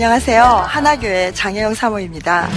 안녕하세요. 하나교회 장혜영 사모입니다.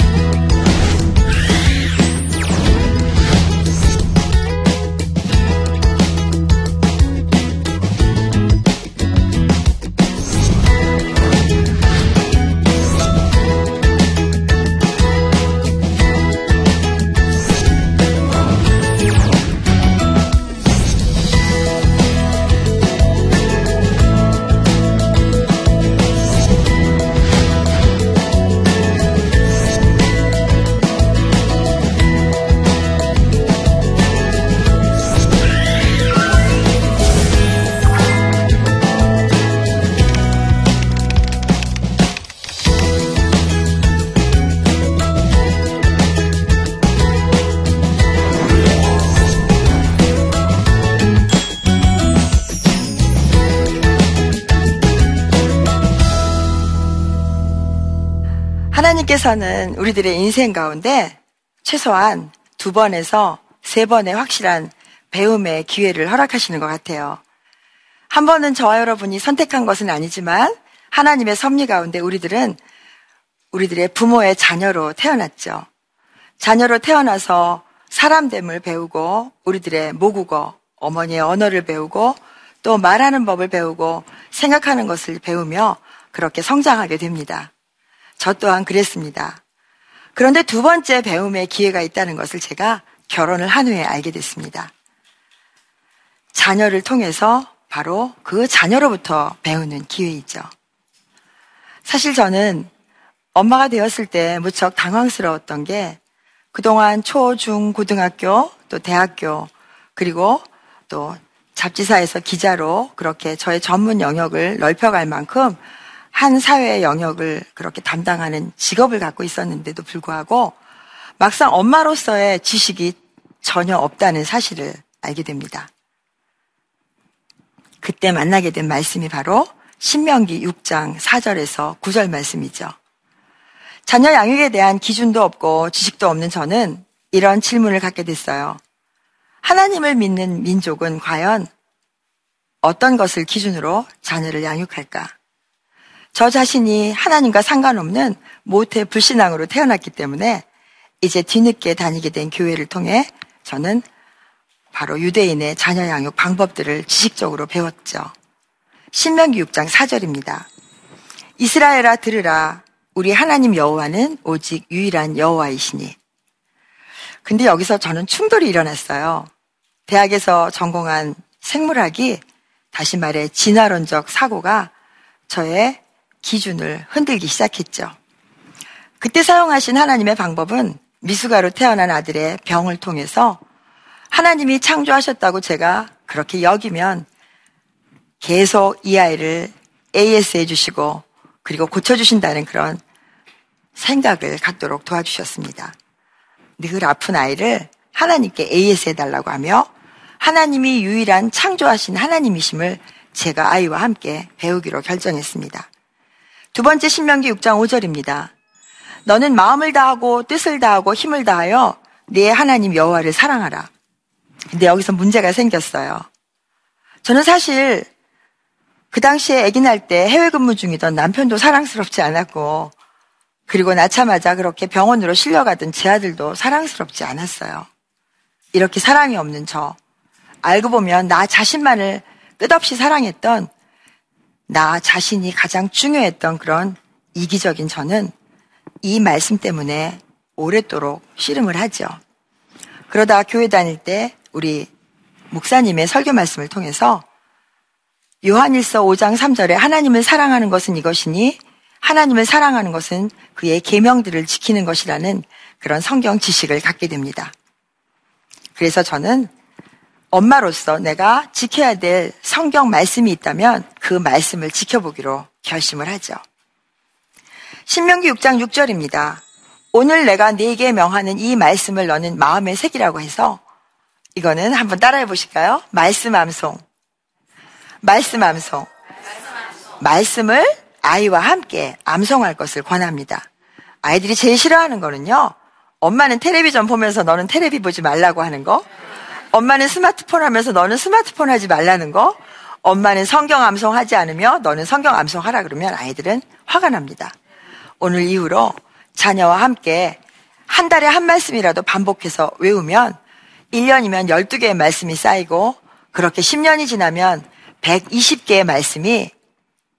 하나님께서는 우리들의 인생 가운데 최소한 두 번에서 세 번의 확실한 배움의 기회를 허락하시는 것 같아요. 한 번은 저와 여러분이 선택한 것은 아니지만 하나님의 섭리 가운데 우리들은 우리들의 부모의 자녀로 태어났죠. 자녀로 태어나서 사람됨을 배우고 우리들의 모국어, 어머니의 언어를 배우고 또 말하는 법을 배우고 생각하는 것을 배우며 그렇게 성장하게 됩니다. 저 또한 그랬습니다. 그런데 두 번째 배움의 기회가 있다는 것을 제가 결혼을 한 후에 알게 됐습니다. 자녀를 통해서 바로 그 자녀로부터 배우는 기회이죠. 사실 저는 엄마가 되었을 때 무척 당황스러웠던 게 그동안 초, 중, 고등학교, 또 대학교, 그리고 또 잡지사에서 기자로 그렇게 저의 전문 영역을 넓혀갈 만큼 한 사회의 영역을 그렇게 담당하는 직업을 갖고 있었는데도 불구하고 막상 엄마로서의 지식이 전혀 없다는 사실을 알게 됩니다. 그때 만나게 된 말씀이 바로 신명기 6장 4절에서 9절 말씀이죠. 자녀 양육에 대한 기준도 없고 지식도 없는 저는 이런 질문을 갖게 됐어요. 하나님을 믿는 민족은 과연 어떤 것을 기준으로 자녀를 양육할까? 저 자신이 하나님과 상관없는 모태 불신앙으로 태어났기 때문에 이제 뒤늦게 다니게 된 교회를 통해 저는 바로 유대인의 자녀 양육 방법들을 지식적으로 배웠죠. 신명기 6장 4절입니다. 이스라엘아 들으라 우리 하나님 여호와는 오직 유일한 여호와이시니. 근데 여기서 저는 충돌이 일어났어요. 대학에서 전공한 생물학이 다시 말해 진화론적 사고가 저의 기준을 흔들기 시작했죠. 그때 사용하신 하나님의 방법은 미숙아로 태어난 아들의 병을 통해서 하나님이 창조하셨다고 제가 그렇게 여기면 계속 이 아이를 AS 해주시고 그리고 고쳐주신다는 그런 생각을 갖도록 도와주셨습니다. 늘 아픈 아이를 하나님께 AS 해달라고 하며 하나님이 유일한 창조하신 하나님이심을 제가 아이와 함께 배우기로 결정했습니다. 두 번째 신명기 6장 5절입니다. 너는 마음을 다하고 뜻을 다하고 힘을 다하여 네 하나님 여호와를 사랑하라. 근데 여기서 문제가 생겼어요. 저는 사실 그 당시에 아기 날 때 해외 근무 중이던 남편도 사랑스럽지 않았고 그리고 낳자마자 그렇게 병원으로 실려가던 제 아들도 사랑스럽지 않았어요. 이렇게 사랑이 없는 저 알고 보면 나 자신만을 끝없이 사랑했던 나 자신이 가장 중요했던 그런 이기적인 저는 이 말씀 때문에 오랫도록 씨름을 하죠. 그러다 교회 다닐 때 우리 목사님의 설교 말씀을 통해서 요한일서 5장 3절에 하나님을 사랑하는 것은 이것이니 하나님을 사랑하는 것은 그의 계명들을 지키는 것이라는 그런 성경 지식을 갖게 됩니다. 그래서 저는 엄마로서 내가 지켜야 될 성경 말씀이 있다면 그 말씀을 지켜보기로 결심을 하죠. 신명기 6장 6절입니다. 오늘 내가 네게 명하는 이 말씀을 너는 마음의 색이라고 해서 이거는 한번 따라해 보실까요? 말씀 암송. 말씀 암송. 말씀을 아이와 함께 암송할 것을 권합니다. 아이들이 제일 싫어하는 거는요. 엄마는 텔레비전 보면서 너는 텔레비 보지 말라고 하는 거. 엄마는 스마트폰 하면서 너는 스마트폰 하지 말라는 거. 엄마는 성경 암송하지 않으며 너는 성경 암송하라 그러면 아이들은 화가 납니다. 오늘 이후로 자녀와 함께 한 달에 한 말씀이라도 반복해서 외우면 1년이면 12개의 말씀이 쌓이고 그렇게 10년이 지나면 120개의 말씀이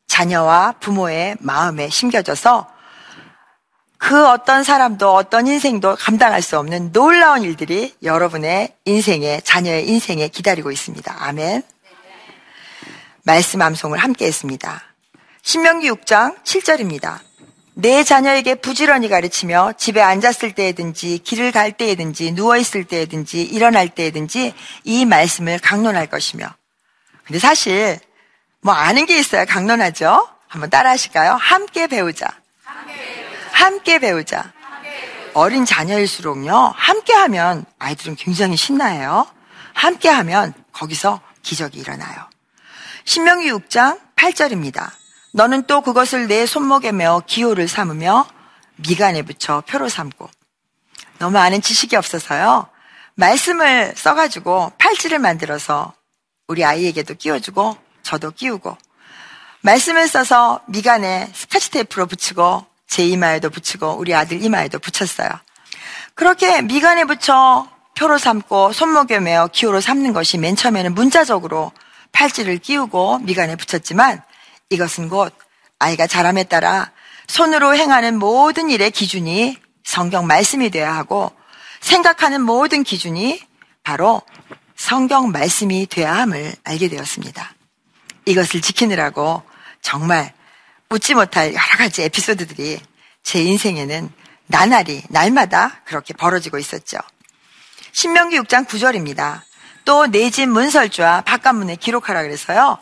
자녀와 부모의 마음에 심겨져서 그 어떤 사람도 어떤 인생도 감당할 수 없는 놀라운 일들이 여러분의 인생에, 자녀의 인생에 기다리고 있습니다. 아멘. 말씀 암송을 함께 했습니다. 신명기 6장 7절입니다. 내 자녀에게 부지런히 가르치며 집에 앉았을 때에든지 길을 갈 때에든지 누워있을 때에든지 일어날 때에든지 이 말씀을 강론할 것이며. 근데 사실 뭐 아는 게 있어야 강론하죠? 한번 따라 하실까요? 함께 배우자. 함께 배우자. 어린 자녀일수록요, 함께 하면 아이들은 굉장히 신나해요. 함께 하면 거기서 기적이 일어나요. 신명기 6장 8절입니다. 너는 또 그것을 내 손목에 메어 기호를 삼으며 미간에 붙여 표로 삼고. 너무 아는 지식이 없어서요. 말씀을 써가지고 팔찌를 만들어서 우리 아이에게도 끼워주고 저도 끼우고 말씀을 써서 미간에 스카치 테이프로 붙이고 제 이마에도 붙이고 우리 아들 이마에도 붙였어요. 그렇게 미간에 붙여 표로 삼고 손목에 메어 기호로 삼는 것이 맨 처음에는 문자적으로 팔찌를 끼우고 미간에 붙였지만 이것은 곧 아이가 자람에 따라 손으로 행하는 모든 일의 기준이 성경 말씀이 되어야 하고 생각하는 모든 기준이 바로 성경 말씀이 되어야 함을 알게 되었습니다. 이것을 지키느라고 정말 웃지 못할 여러 가지 에피소드들이 제 인생에는 나날이, 날마다 그렇게 벌어지고 있었죠. 신명기 6장 9절입니다. 또 내 집 문설주와 바깥문에 기록하라 그래서요.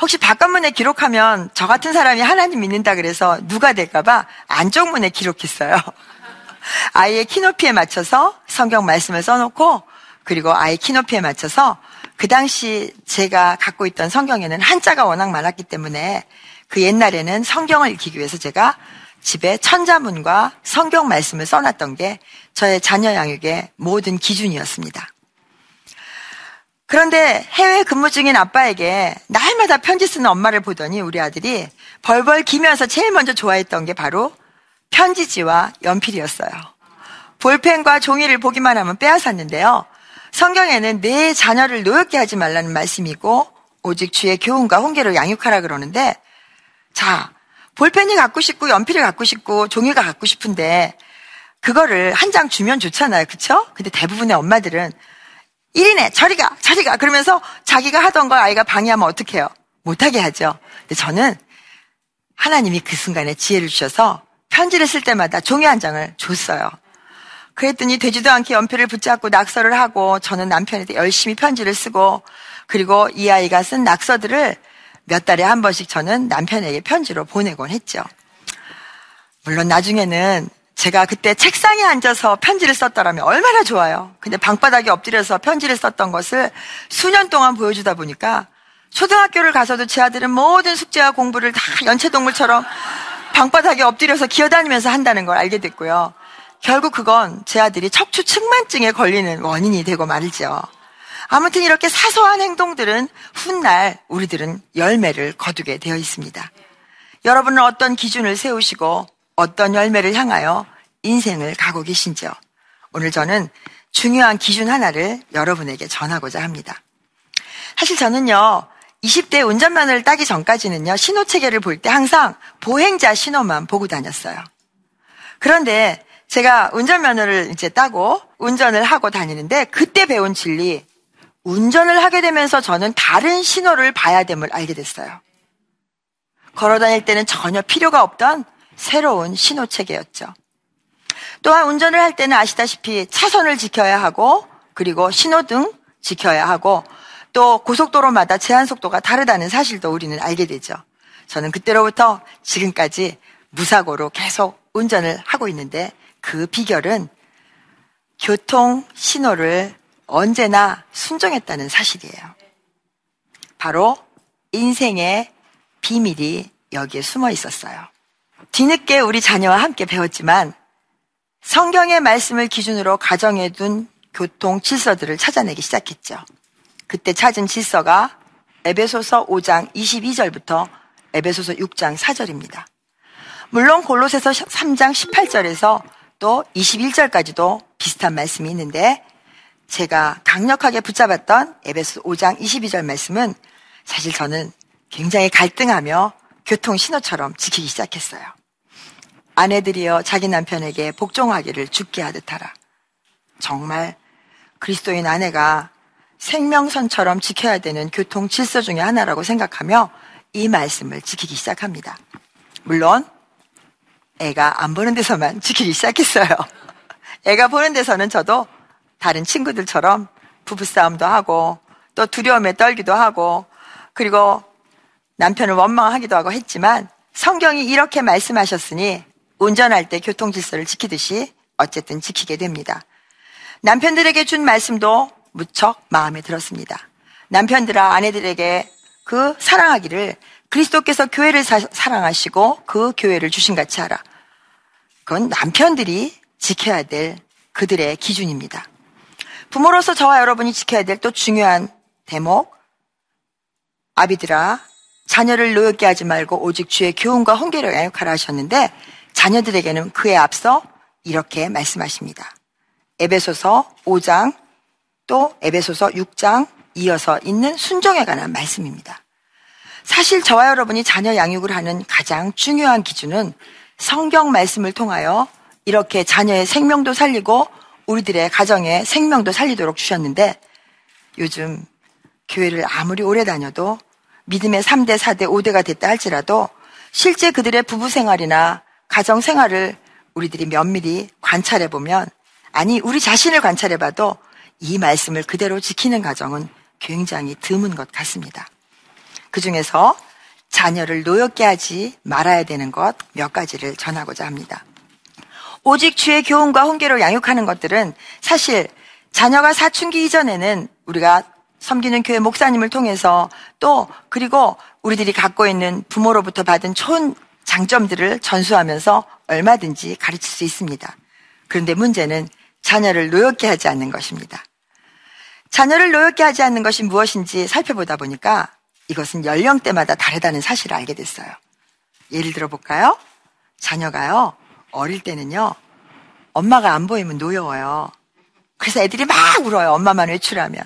혹시 바깥문에 기록하면 저 같은 사람이 하나님 믿는다 그래서 누가 될까봐 안쪽 문에 기록했어요. 아이의 키높이에 맞춰서 성경 말씀을 써놓고 그리고 아이 키높이에 맞춰서 그 당시 제가 갖고 있던 성경에는 한자가 워낙 많았기 때문에 그 옛날에는 성경을 읽기 위해서 제가 집에 천자문과 성경 말씀을 써놨던 게 저의 자녀 양육의 모든 기준이었습니다. 그런데 해외 근무 중인 아빠에게 날마다 편지 쓰는 엄마를 보더니 우리 아들이 벌벌 기면서 제일 먼저 좋아했던 게 바로 편지지와 연필이었어요. 볼펜과 종이를 보기만 하면 빼앗았는데요. 성경에는 내 자녀를 노엽게 하지 말라는 말씀이고 오직 주의 교훈과 훈계로 양육하라 그러는데 자, 볼펜이 갖고 싶고 연필이 갖고 싶고 종이가 갖고 싶은데 그거를 한 장 주면 좋잖아요. 그쵸? 근데 대부분의 엄마들은 1인에 저리가 저리가 그러면서 자기가 하던 걸 아이가 방해하면 어떡 해요? 못하게 하죠. 근데 저는 하나님이 그 순간에 지혜를 주셔서 편지를 쓸 때마다 종이 한 장을 줬어요. 그랬더니 되지도 않게 연필을 붙잡고 낙서를 하고 저는 남편한테 열심히 편지를 쓰고 그리고 이 아이가 쓴 낙서들을 몇 달에 한 번씩 저는 남편에게 편지로 보내곤 했죠. 물론 나중에는 제가 그때 책상에 앉아서 편지를 썼더라면 얼마나 좋아요. 근데 방바닥에 엎드려서 편지를 썼던 것을 수년 동안 보여주다 보니까 초등학교를 가서도 제 아들은 모든 숙제와 공부를 다 연체동물처럼 방바닥에 엎드려서 기어다니면서 한다는 걸 알게 됐고요. 결국 그건 제 아들이 척추 측만증에 걸리는 원인이 되고 말이죠. 아무튼 이렇게 사소한 행동들은 훗날 우리들은 열매를 거두게 되어 있습니다. 여러분은 어떤 기준을 세우시고 어떤 열매를 향하여 인생을 가고 계신지요? 오늘 저는 중요한 기준 하나를 여러분에게 전하고자 합니다. 사실 저는요, 20대 운전면허를 따기 전까지는요, 신호체계를 볼 때 항상 보행자 신호만 보고 다녔어요. 그런데 제가 운전면허를 이제 따고 운전을 하고 다니는데 그때 배운 진리, 운전을 하게 되면서 저는 다른 신호를 봐야 됨을 알게 됐어요. 걸어 다닐 때는 전혀 필요가 없던 새로운 신호 체계였죠. 또한 운전을 할 때는 아시다시피 차선을 지켜야 하고 그리고 신호등 지켜야 하고 또 고속도로마다 제한 속도가 다르다는 사실도 우리는 알게 되죠. 저는 그때로부터 지금까지 무사고로 계속 운전을 하고 있는데 그 비결은 교통 신호를 언제나 순종했다는 사실이에요. 바로 인생의 비밀이 여기에 숨어 있었어요. 뒤늦게 우리 자녀와 함께 배웠지만 성경의 말씀을 기준으로 가정에 둔 교통 질서들을 찾아내기 시작했죠. 그때 찾은 질서가 에베소서 5장 22절부터 에베소서 6장 4절입니다. 물론 골로새서 3장 18절에서 또 21절까지도 비슷한 말씀이 있는데 제가 강력하게 붙잡았던 에베소 5장 22절 말씀은 사실 저는 굉장히 갈등하며 교통 신호처럼 지키기 시작했어요. 아내들이여 자기 남편에게 복종하기를 죽게 하듯 하라. 정말 그리스도인 아내가 생명선처럼 지켜야 되는 교통 질서 중의 하나라고 생각하며 이 말씀을 지키기 시작합니다. 물론 애가 안 보는 데서만 지키기 시작했어요. 애가 보는 데서는 저도 다른 친구들처럼 부부싸움도 하고 또 두려움에 떨기도 하고 그리고 남편을 원망하기도 하고 했지만 성경이 이렇게 말씀하셨으니 운전할 때 교통 질서를 지키듯이 어쨌든 지키게 됩니다. 남편들에게 준 말씀도 무척 마음에 들었습니다. 남편들아 아내들에게 그 사랑하기를 그리스도께서 교회를 사, 사랑하시고 그 교회를 주신 같이 하라. 그건 남편들이 지켜야 될 그들의 기준입니다. 부모로서 저와 여러분이 지켜야 될 또 중요한 대목. 아비들아, 자녀를 노엽게 하지 말고 오직 주의 교훈과 홍계를 양육하라 하셨는데 자녀들에게는 그에 앞서 이렇게 말씀하십니다. 에베소서 5장 또 에베소서 6장 이어서 있는 순종에 관한 말씀입니다. 사실 저와 여러분이 자녀 양육을 하는 가장 중요한 기준은 성경 말씀을 통하여 이렇게 자녀의 생명도 살리고 우리들의 가정에 생명도 살리도록 주셨는데 요즘 교회를 아무리 오래 다녀도 믿음의 3대, 4대, 5대가 됐다 할지라도 실제 그들의 부부 생활이나 가정 생활을 우리들이 면밀히 관찰해 보면 아니 우리 자신을 관찰해 봐도 이 말씀을 그대로 지키는 가정은 굉장히 드문 것 같습니다. 그 중에서 자녀를 노엽게 하지 말아야 되는 것 몇 가지를 전하고자 합니다. 오직 주의 교훈과 훈계로 양육하는 것들은 사실 자녀가 사춘기 이전에는 우리가 섬기는 교회 목사님을 통해서 또 그리고 우리들이 갖고 있는 부모로부터 받은 좋은 장점들을 전수하면서 얼마든지 가르칠 수 있습니다. 그런데 문제는 자녀를 노엽게 하지 않는 것입니다. 자녀를 노엽게 하지 않는 것이 무엇인지 살펴보다 보니까 이것은 연령대마다 다르다는 사실을 알게 됐어요. 예를 들어 볼까요? 자녀가요, 어릴 때는요, 엄마가 안 보이면 노여워요. 그래서 애들이 막 울어요. 엄마만 외출하면.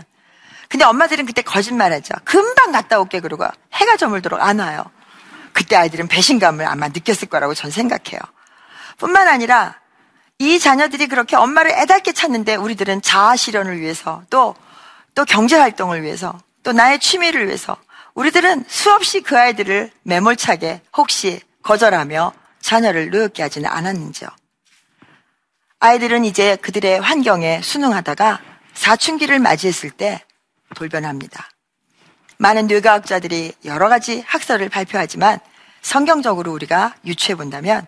근데 엄마들은 그때 거짓말하죠. 금방 갔다 올게 그러고 해가 저물도록 안 와요. 그때 아이들은 배신감을 아마 느꼈을 거라고 전 생각해요. 뿐만 아니라 이 자녀들이 그렇게 엄마를 애달게 찾는데 우리들은 자아 실현을 위해서 또, 또 경제 활동을 위해서 또 나의 취미를 위해서 우리들은 수없이 그 아이들을 매몰차게 혹시 거절하며 자녀를 노엽게 하지는 않았는지요. 아이들은 이제 그들의 환경에 순응하다가 사춘기를 맞이했을 때 돌변합니다. 많은 뇌과학자들이 여러 가지 학설을 발표하지만 성경적으로 우리가 유추해 본다면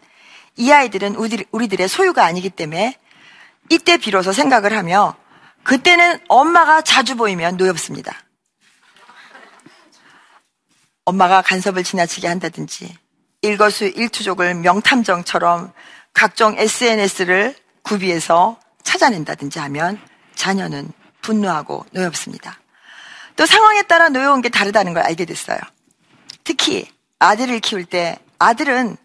이 아이들은 우리들의 소유가 아니기 때문에 이때 비로소 생각을 하며 그때는 엄마가 자주 보이면 노엽습니다. 엄마가 간섭을 지나치게 한다든지 일거수 일투족을 명탐정처럼 각종 SNS를 구비해서 찾아낸다든지 하면 자녀는 분노하고 노엽습니다. 또 상황에 따라 노여운 게 다르다는 걸 알게 됐어요. 특히 아들을 키울 때 아들은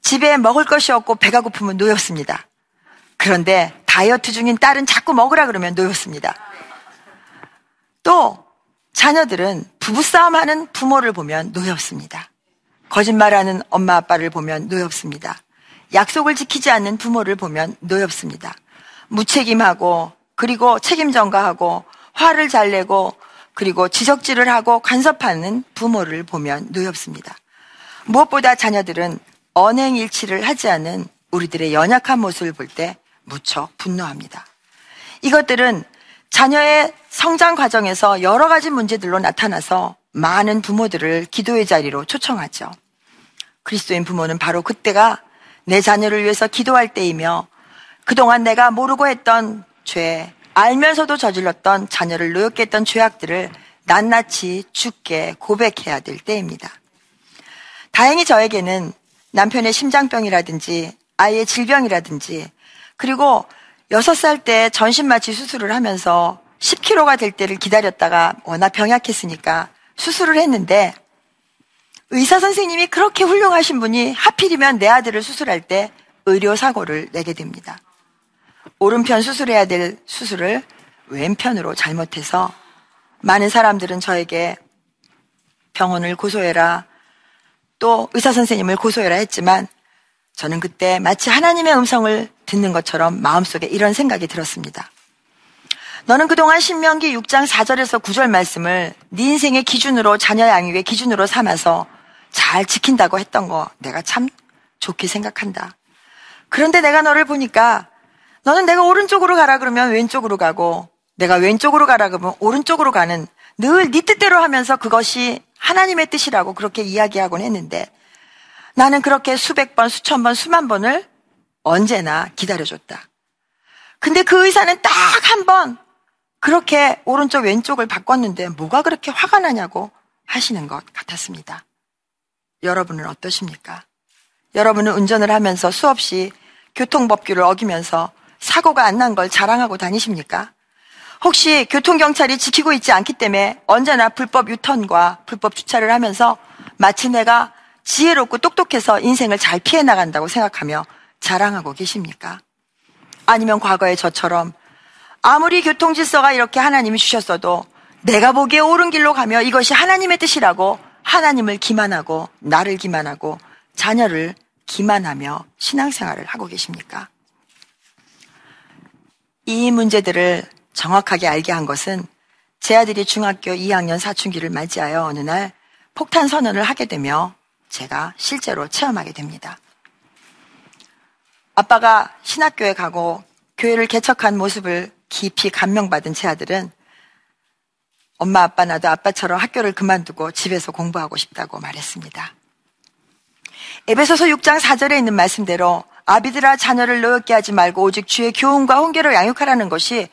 집에 먹을 것이 없고 배가 고프면 노엽습니다. 그런데 다이어트 중인 딸은 자꾸 먹으라 그러면 노엽습니다. 또 자녀들은 부부싸움 하는 부모를 보면 노엽습니다. 거짓말하는 엄마 아빠를 보면 노엽습니다. 약속을 지키지 않는 부모를 보면 노엽습니다. 무책임하고 그리고 책임 전가하고 화를 잘 내고 그리고 지적질을 하고 간섭하는 부모를 보면 노엽습니다. 무엇보다 자녀들은 언행일치를 하지 않은 우리들의 연약한 모습을 볼 때 무척 분노합니다. 이것들은 자녀의 성장 과정에서 여러 가지 문제들로 나타나서 많은 부모들을 기도의 자리로 초청하죠. 그리스도인 부모는 바로 그때가 내 자녀를 위해서 기도할 때이며 그동안 내가 모르고 했던 죄, 알면서도 저질렀던 자녀를 노엽게 했던 죄악들을 낱낱이 죽게 고백해야 될 때입니다. 다행히 저에게는 남편의 심장병이라든지 아이의 질병이라든지 그리고 6살 때 전신마취 수술을 하면서 10kg가 될 때를 기다렸다가 워낙 병약했으니까 수술을 했는데 의사 선생님이 그렇게 훌륭하신 분이 하필이면 내 아들을 수술할 때 의료 사고를 내게 됩니다. 오른편 수술해야 될 수술을 왼편으로 잘못해서 많은 사람들은 저에게 병원을 고소해라 또 의사 선생님을 고소해라 했지만 저는 그때 마치 하나님의 음성을 듣는 것처럼 마음속에 이런 생각이 들었습니다. 너는 그동안 신명기 6장 4절에서 9절 말씀을 네 인생의 기준으로 자녀 양육의 기준으로 삼아서 잘 지킨다고 했던 거 내가 참 좋게 생각한다. 그런데 내가 너를 보니까 너는 내가 오른쪽으로 가라 그러면 왼쪽으로 가고 내가 왼쪽으로 가라 그러면 오른쪽으로 가는 늘 네 뜻대로 하면서 그것이 하나님의 뜻이라고 그렇게 이야기하곤 했는데 나는 그렇게 수백 번, 수천 번, 수만 번을 언제나 기다려줬다. 근데 그 의사는 딱 한 번 그렇게 오른쪽 왼쪽을 바꿨는데 뭐가 그렇게 화가 나냐고 하시는 것 같았습니다. 여러분은 어떠십니까? 여러분은 운전을 하면서 수없이 교통법규를 어기면서 사고가 안 난 걸 자랑하고 다니십니까? 혹시 교통경찰이 지키고 있지 않기 때문에 언제나 불법 유턴과 불법 주차를 하면서 마치 내가 지혜롭고 똑똑해서 인생을 잘 피해 나간다고 생각하며 자랑하고 계십니까? 아니면 과거에 저처럼 아무리 교통 질서가 이렇게 하나님이 주셨어도 내가 보기에 옳은 길로 가며 이것이 하나님의 뜻이라고 하나님을 기만하고 나를 기만하고 자녀를 기만하며 신앙생활을 하고 계십니까? 이 문제들을 정확하게 알게 한 것은 제 아들이 중학교 2학년 사춘기를 맞이하여 어느 날 폭탄 선언을 하게 되며 제가 실제로 체험하게 됩니다. 아빠가 신학교에 가고 교회를 개척한 모습을 깊이 감명받은 제 아들은 엄마 아빠 나도 아빠처럼 학교를 그만두고 집에서 공부하고 싶다고 말했습니다. 에베소서 6장 4절에 있는 말씀대로 아비들아 자녀를 노엽게 하지 말고 오직 주의 교훈과 훈계로 양육하라는 것이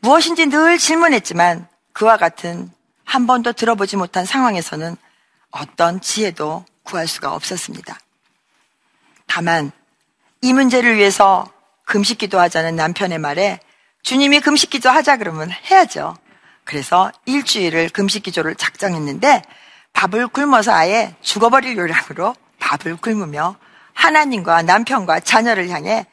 무엇인지 늘 질문했지만 그와 같은 한 번도 들어보지 못한 상황에서는 어떤 지혜도 구할 수가 없었습니다. 다만 이 문제를 위해서 금식 기도 하자는 남편의 말에 주님이 금식 기도 하자 그러면 해야죠. 그래서 일주일을 금식 기도를 작정했는데 밥을 굶어서 아예 죽어버릴 요량으로 밥을 굶으며 하나님과 남편과 자녀를 향해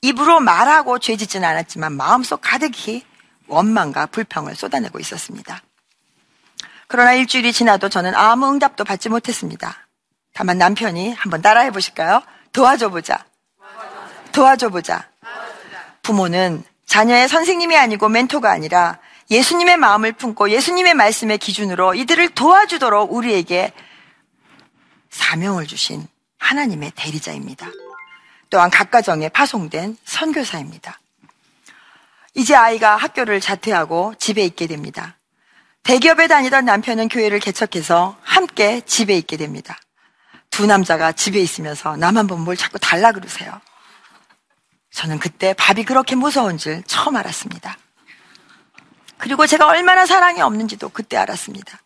입으로 말하고 죄 짓지는 않았지만 마음속 가득히 원망과 불평을 쏟아내고 있었습니다. 그러나 일주일이 지나도 저는 아무 응답도 받지 못했습니다. 다만 남편이 한번 따라해 보실까요? 도와줘 보자. 도와줘 보자. 부모는 자녀의 선생님이 아니고 멘토가 아니라 예수님의 마음을 품고 예수님의 말씀의 기준으로 이들을 도와주도록 우리에게 사명을 주신 하나님의 대리자입니다. 또한 각 가정에 파송된 선교사입니다. 이제 아이가 학교를 자퇴하고 집에 있게 됩니다. 대기업에 다니던 남편은 교회를 개척해서 함께 집에 있게 됩니다. 두 남자가 집에 있으면서 나만 보면 뭘 자꾸 달라 그러세요. 저는 그때 밥이 그렇게 무서운 줄 처음 알았습니다. 그리고 제가 얼마나 사랑이 없는지도 그때 알았습니다.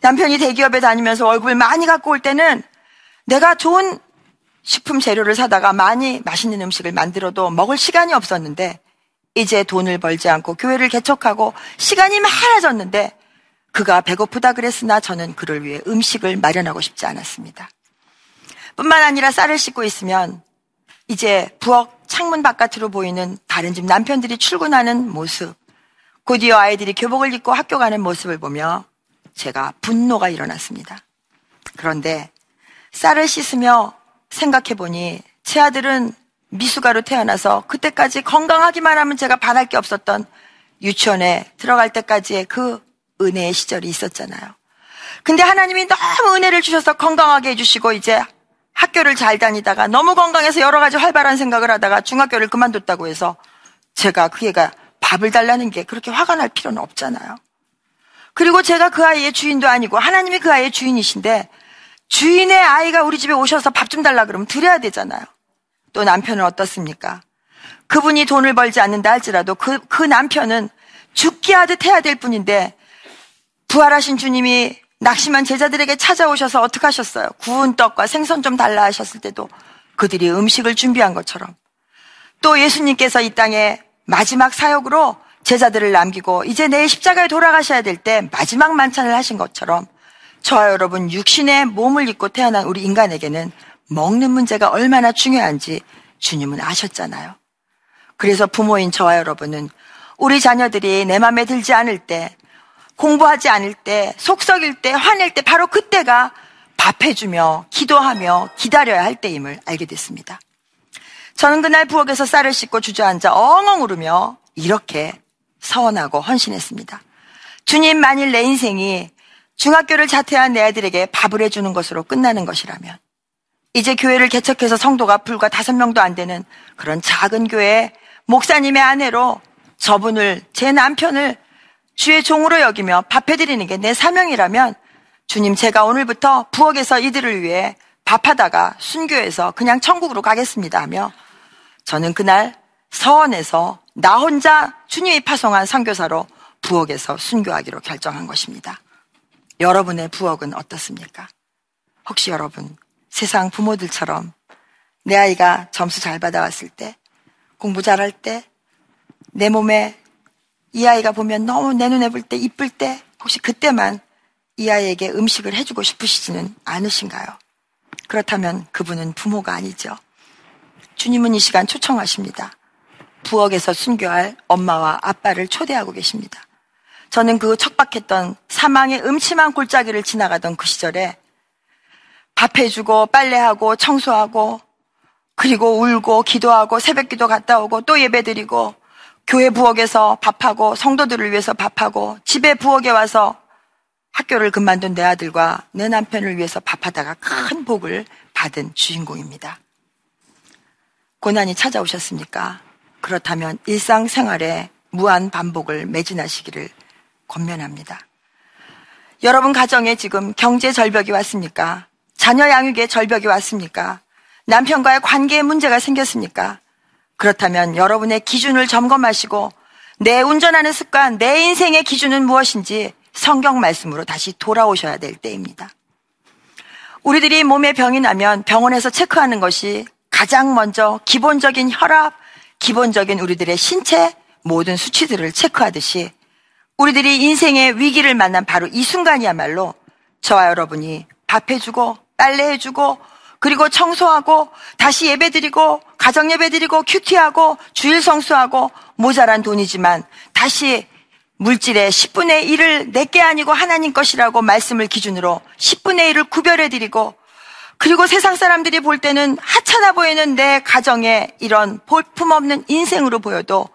남편이 대기업에 다니면서 월급을 많이 갖고 올 때는 내가 좋은 식품 재료를 사다가 많이 맛있는 음식을 만들어도 먹을 시간이 없었는데 이제 돈을 벌지 않고 교회를 개척하고 시간이 많아졌는데 그가 배고프다 그랬으나 저는 그를 위해 음식을 마련하고 싶지 않았습니다. 뿐만 아니라 쌀을 씻고 있으면 이제 부엌 창문 바깥으로 보이는 다른 집 남편들이 출근하는 모습, 곧이어 아이들이 교복을 입고 학교 가는 모습을 보며 제가 분노가 일어났습니다. 그런데 쌀을 씻으며 생각해 보니 제 아들은 미숙아로 태어나서 그때까지 건강하기만 하면 제가 바랄 게 없었던 유치원에 들어갈 때까지의 그 은혜의 시절이 있었잖아요. 근데 하나님이 너무 은혜를 주셔서 건강하게 해주시고 이제 학교를 잘 다니다가 너무 건강해서 여러 가지 활발한 생각을 하다가 중학교를 그만뒀다고 해서 제가 그 애가 밥을 달라는 게 그렇게 화가 날 필요는 없잖아요. 그리고 제가 그 아이의 주인도 아니고 하나님이 그 아이의 주인이신데 주인의 아이가 우리 집에 오셔서 밥 좀 달라 그러면 드려야 되잖아요. 또 남편은 어떻습니까? 그분이 돈을 벌지 않는다 할지라도 그, 그 남편은 죽기 하듯 해야 될 뿐인데 부활하신 주님이 낙심한 제자들에게 찾아오셔서 어떻게 하셨어요? 구운 떡과 생선 좀 달라 하셨을 때도 그들이 음식을 준비한 것처럼 또 예수님께서 이 땅에 마지막 사역으로 제자들을 남기고 이제 내 십자가에 돌아가셔야 될 때 마지막 만찬을 하신 것처럼 저와 여러분 육신의 몸을 입고 태어난 우리 인간에게는 먹는 문제가 얼마나 중요한지 주님은 아셨잖아요. 그래서 부모인 저와 여러분은 우리 자녀들이 내 맘에 들지 않을 때, 공부하지 않을 때, 속 썩일 때, 화낼 때 바로 그때가 밥해주며 기도하며 기다려야 할 때임을 알게 됐습니다. 저는 그날 부엌에서 쌀을 씻고 주저앉아 엉엉 울으며 이렇게 서원하고 헌신했습니다. 주님 만일 내 인생이 중학교를 자퇴한 내 아들에게 밥을 해주는 것으로 끝나는 것이라면 이제 교회를 개척해서 성도가 불과 다섯 명도 안 되는 그런 작은 교회 목사님의 아내로 저분을 제 남편을 주의 종으로 여기며 밥해드리는 게 내 사명이라면 주님 제가 오늘부터 부엌에서 이들을 위해 밥하다가 순교해서 그냥 천국으로 가겠습니다 하며 저는 그날 서원에서 나 혼자 주님이 파송한 선교사로 부엌에서 순교하기로 결정한 것입니다. 여러분의 부엌은 어떻습니까? 혹시 여러분 세상 부모들처럼 내 아이가 점수 잘 받아왔을 때, 공부 잘할 때, 내 몸에 이 아이가 보면 너무 내 눈에 볼 때 이쁠 때, 혹시 그때만 이 아이에게 음식을 해주고 싶으시지는 않으신가요? 그렇다면 그분은 부모가 아니죠. 주님은 이 시간 초청하십니다. 부엌에서 순교할 엄마와 아빠를 초대하고 계십니다. 저는 그 척박했던 사망의 음침한 골짜기를 지나가던 그 시절에 밥 해주고 빨래하고 청소하고 그리고 울고 기도하고 새벽 기도 갔다 오고 또 예배 드리고 교회 부엌에서 밥하고 성도들을 위해서 밥하고 집에 부엌에 와서 학교를 그만둔 내 아들과 내 남편을 위해서 밥하다가 큰 복을 받은 주인공입니다. 고난이 찾아오셨습니까? 그렇다면 일상생활에 무한 반복을 매진하시기를 권면합니다. 여러분 가정에 지금 경제 절벽이 왔습니까? 자녀 양육에 절벽이 왔습니까? 남편과의 관계에 문제가 생겼습니까? 그렇다면 여러분의 기준을 점검하시고 내 운전하는 습관, 내 인생의 기준은 무엇인지 성경 말씀으로 다시 돌아오셔야 될 때입니다. 우리들이 몸에 병이 나면 병원에서 체크하는 것이 가장 먼저 기본적인 혈압, 기본적인 우리들의 신체 모든 수치들을 체크하듯이 우리들이 인생의 위기를 만난 바로 이 순간이야말로 저와 여러분이 밥해주고 빨래해주고 그리고 청소하고 다시 예배드리고 가정 예배드리고 큐티하고 주일 성수하고 모자란 돈이지만 다시 물질의 10분의 1을 내게 아니고 하나님 것이라고 말씀을 기준으로 10분의 1을 구별해드리고 그리고 세상 사람들이 볼 때는 하찮아 보이는 내 가정에 이런 볼품없는 인생으로 보여도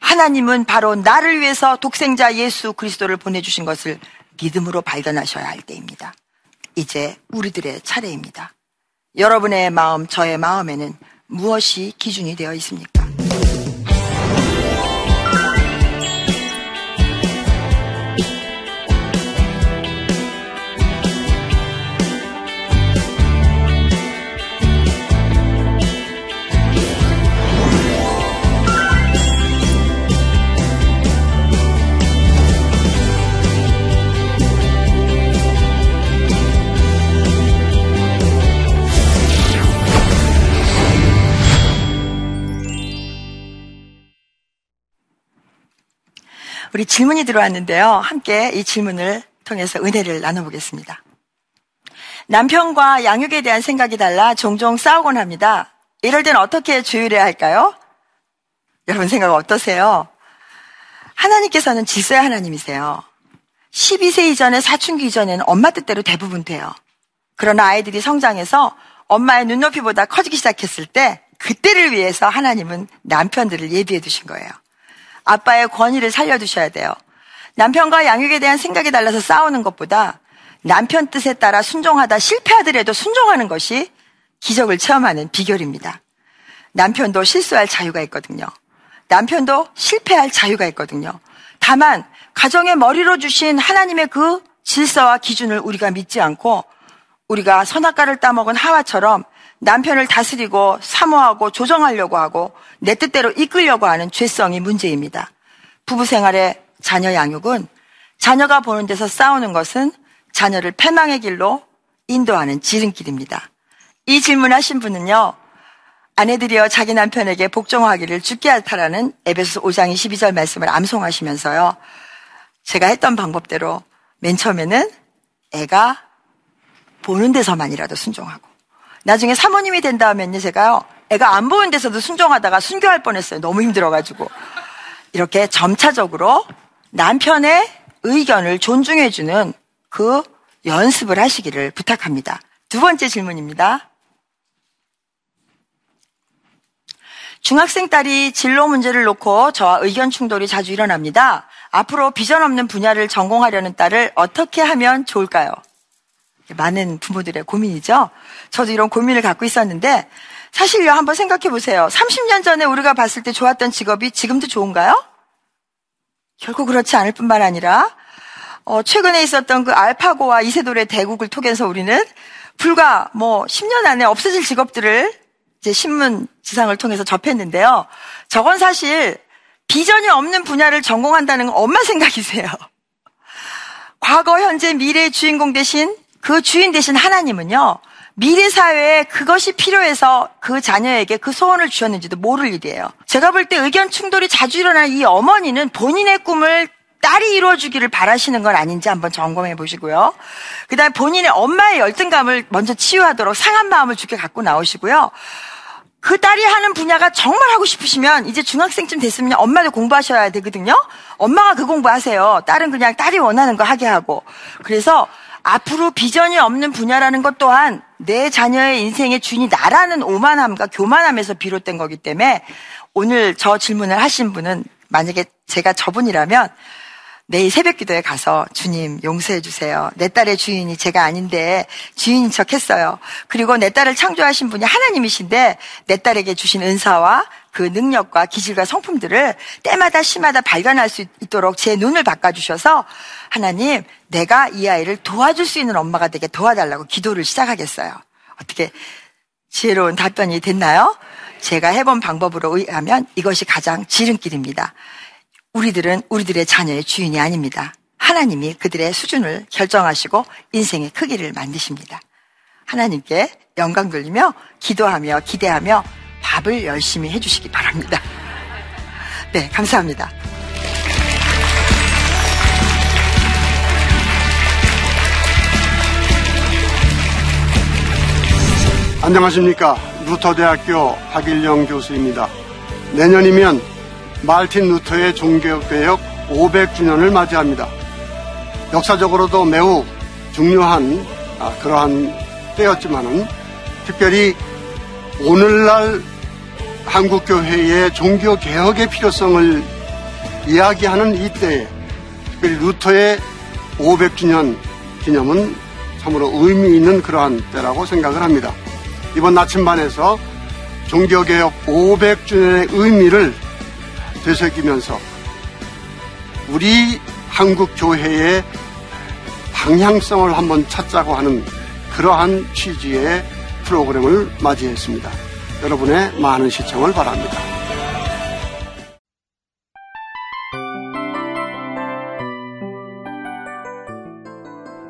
하나님은 바로 나를 위해서 독생자 예수 그리스도를 보내주신 것을 믿음으로 발견하셔야 할 때입니다. 이제 우리들의 차례입니다. 여러분의 마음, 저의 마음에는 무엇이 기준이 되어 있습니까? 우리 질문이 들어왔는데요. 함께 이 질문을 통해서 은혜를 나눠보겠습니다. 남편과 양육에 대한 생각이 달라 종종 싸우곤 합니다. 이럴 땐 어떻게 조율해야 할까요? 여러분 생각 어떠세요? 하나님께서는 질서의 하나님이세요. 12세 이전에 사춘기 이전에는 엄마 뜻대로 대부분 돼요. 그러나 아이들이 성장해서 엄마의 눈높이보다 커지기 시작했을 때 그때를 위해서 하나님은 남편들을 예비해 두신 거예요. 아빠의 권위를 살려두셔야 돼요. 남편과 양육에 대한 생각이 달라서 싸우는 것보다 남편 뜻에 따라 순종하다 실패하더라도 순종하는 것이 기적을 체험하는 비결입니다. 남편도 실수할 자유가 있거든요. 남편도 실패할 자유가 있거든요. 다만 가정의 머리로 주신 하나님의 그 질서와 기준을 우리가 믿지 않고 우리가 선악과를 따먹은 하와처럼 남편을 다스리고 사모하고 조정하려고 하고 내 뜻대로 이끌려고 하는 죄성이 문제입니다. 부부 생활의 자녀 양육은 자녀가 보는 데서 싸우는 것은 자녀를 패망의 길로 인도하는 지름길입니다. 이 질문하신 분은요, 아내들이여 자기 남편에게 복종하기를 죽게 할타라는 에베소 5장 22절 말씀을 암송하시면서요, 제가 했던 방법대로 맨 처음에는 애가 보는 데서만이라도 순종하고. 나중에 사모님이 된 다음에는 제가요, 애가 안 보는 데서도 순종하다가 순교할 뻔했어요. 너무 힘들어가지고. 이렇게 점차적으로 남편의 의견을 존중해주는 그 연습을 하시기를 부탁합니다. 두 번째 질문입니다. 중학생 딸이 진로 문제를 놓고 저와 의견 충돌이 자주 일어납니다. 앞으로 비전 없는 분야를 전공하려는 딸을 어떻게 하면 좋을까요? 많은 부모들의 고민이죠. 저도 이런 고민을 갖고 있었는데 사실요 한번 생각해 보세요. 30년 전에 우리가 봤을 때 좋았던 직업이 지금도 좋은가요? 결코 그렇지 않을 뿐만 아니라 어, 최근에 있었던 그 알파고와 이세돌의 대국을 통해서 우리는 불과 뭐 10년 안에 없어질 직업들을 이제 신문 지상을 통해서 접했는데요. 저건 사실 비전이 없는 분야를 전공한다는 건 엄마 생각이세요. 과거, 현재, 미래의 주인공 대신 그 주인 대신 하나님은요. 미래 사회에 그것이 필요해서 그 자녀에게 그 소원을 주셨는지도 모를 일이에요. 제가 볼 때 의견 충돌이 자주 일어나는 이 어머니는 본인의 꿈을 딸이 이루어주기를 바라시는 건 아닌지 한번 점검해 보시고요. 그 다음에 본인의 엄마의 열등감을 먼저 치유하도록 상한 마음을 주게 갖고 나오시고요. 그 딸이 하는 분야가 정말 하고 싶으시면 이제 중학생쯤 됐으면 엄마도 공부하셔야 되거든요. 엄마가 그 공부하세요. 딸은 그냥 딸이 원하는 거 하게 하고. 그래서 앞으로 비전이 없는 분야라는 것 또한 내 자녀의 인생의 주인이 나라는 오만함과 교만함에서 비롯된 거기 때문에 오늘 저 질문을 하신 분은 만약에 제가 저분이라면 내일 새벽 기도에 가서 주님 용서해 주세요. 내 딸의 주인이 제가 아닌데 주인인 척 했어요. 그리고 내 딸을 창조하신 분이 하나님이신데 내 딸에게 주신 은사와 그 능력과 기질과 성품들을 때마다 시마다 발견할 수 있도록 제 눈을 바꿔주셔서 하나님 내가 이 아이를 도와줄 수 있는 엄마가 되게 도와달라고 기도를 시작하겠어요. 어떻게 지혜로운 답변이 됐나요? 제가 해본 방법으로 의하면 이것이 가장 지름길입니다. 우리들은 우리들의 자녀의 주인이 아닙니다. 하나님이 그들의 수준을 결정하시고 인생의 크기를 만드십니다. 하나님께 영광 돌리며 기도하며 기대하며 밥을 열심히 해주시기 바랍니다. 네, 감사합니다. 안녕하십니까. 루터대학교 박일영 교수입니다. 내년이면 말틴 루터의 종교개혁 500주년을 맞이합니다. 역사적으로도 매우 중요한 아, 그러한 때였지만은 특별히 오늘날 한국교회의 종교개혁의 필요성을 이야기하는 이때에 특별히 루터의 500주년 기념은 참으로 의미 있는 그러한 때라고 생각을 합니다. 이번 나침반에서 종교개혁 500주년의 의미를 되새기면서 우리 한국 교회의 방향성을 한번 찾자고 하는 그러한 취지의 프로그램을 맞이했습니다. 여러분의 많은 시청을 바랍니다.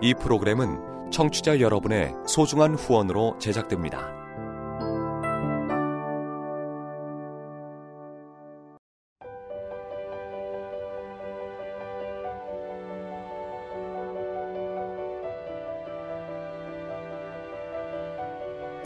이 프로그램은 청취자 여러분의 소중한 후원으로 제작됩니다.